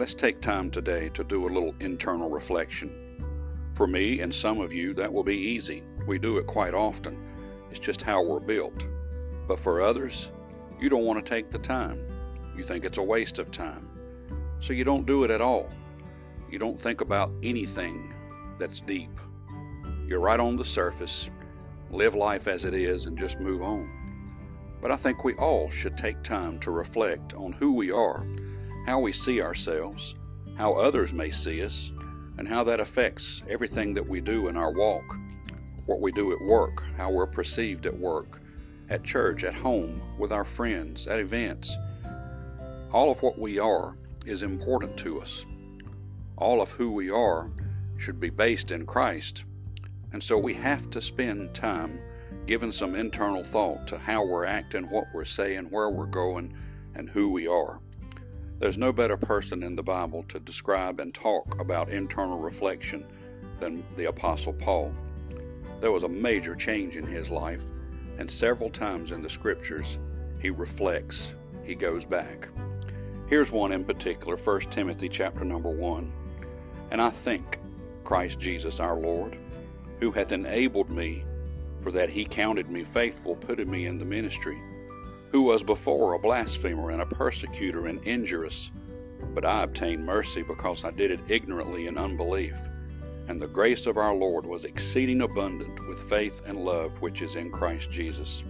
Let's take time today to do a little internal reflection. For me and some of you, that will be easy. We do it quite often. It's just how we're built. But for others, you don't want to take the time. You think it's a waste of time. So you don't do it at all. You don't think about anything that's deep. You're right on the surface. Live life as it is and just move on. But I think we all should take time to reflect on who we are how we see ourselves, how others may see us, and how that affects everything that we do in our walk, what we do at work, how we're perceived at work, at church, at home, with our friends, at events. All of what we are is important to us. All of who we are should be based in Christ. And so we have to spend time giving some internal thought to how we're acting, what we're saying, where we're going, and who we are. There's no better person in the Bible to describe and talk about internal reflection than the Apostle Paul. There was a major change in his life, and several times in the scriptures he reflects, he goes back. Here's one in particular, 1 Timothy chapter number 1. And I thank Christ Jesus our Lord, who hath enabled me, for that he counted me faithful, putting me in the ministry who was before a blasphemer and a persecutor and injurious. But I obtained mercy because I did it ignorantly in unbelief. And the grace of our Lord was exceeding abundant with faith and love which is in Christ Jesus.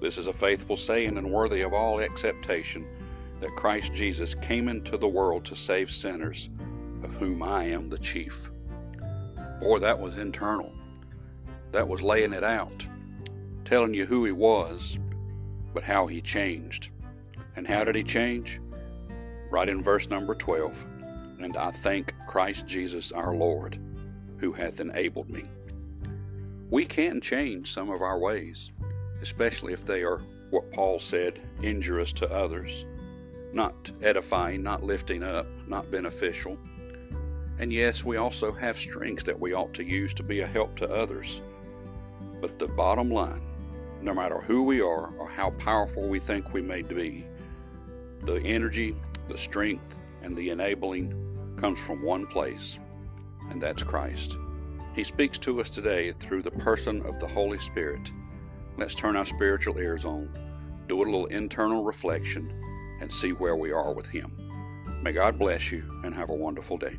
This is a faithful saying and worthy of all acceptation that Christ Jesus came into the world to save sinners, of whom I am the chief. Boy, that was internal. That was laying it out, telling you who he was, but how he changed. And how did he change? Right in verse number 12. And I thank Christ Jesus our Lord, who hath enabled me. We can change some of our ways, especially if they are what Paul said, injurious to others, not edifying, not lifting up, not beneficial. And yes, we also have strengths that we ought to use to be a help to others. But the bottom line no matter who we are or how powerful we think we may be, the energy, the strength, and the enabling comes from one place, and that's Christ. He speaks to us today through the person of the Holy Spirit. Let's turn our spiritual ears on, do a little internal reflection, and see where we are with Him. May God bless you and have a wonderful day.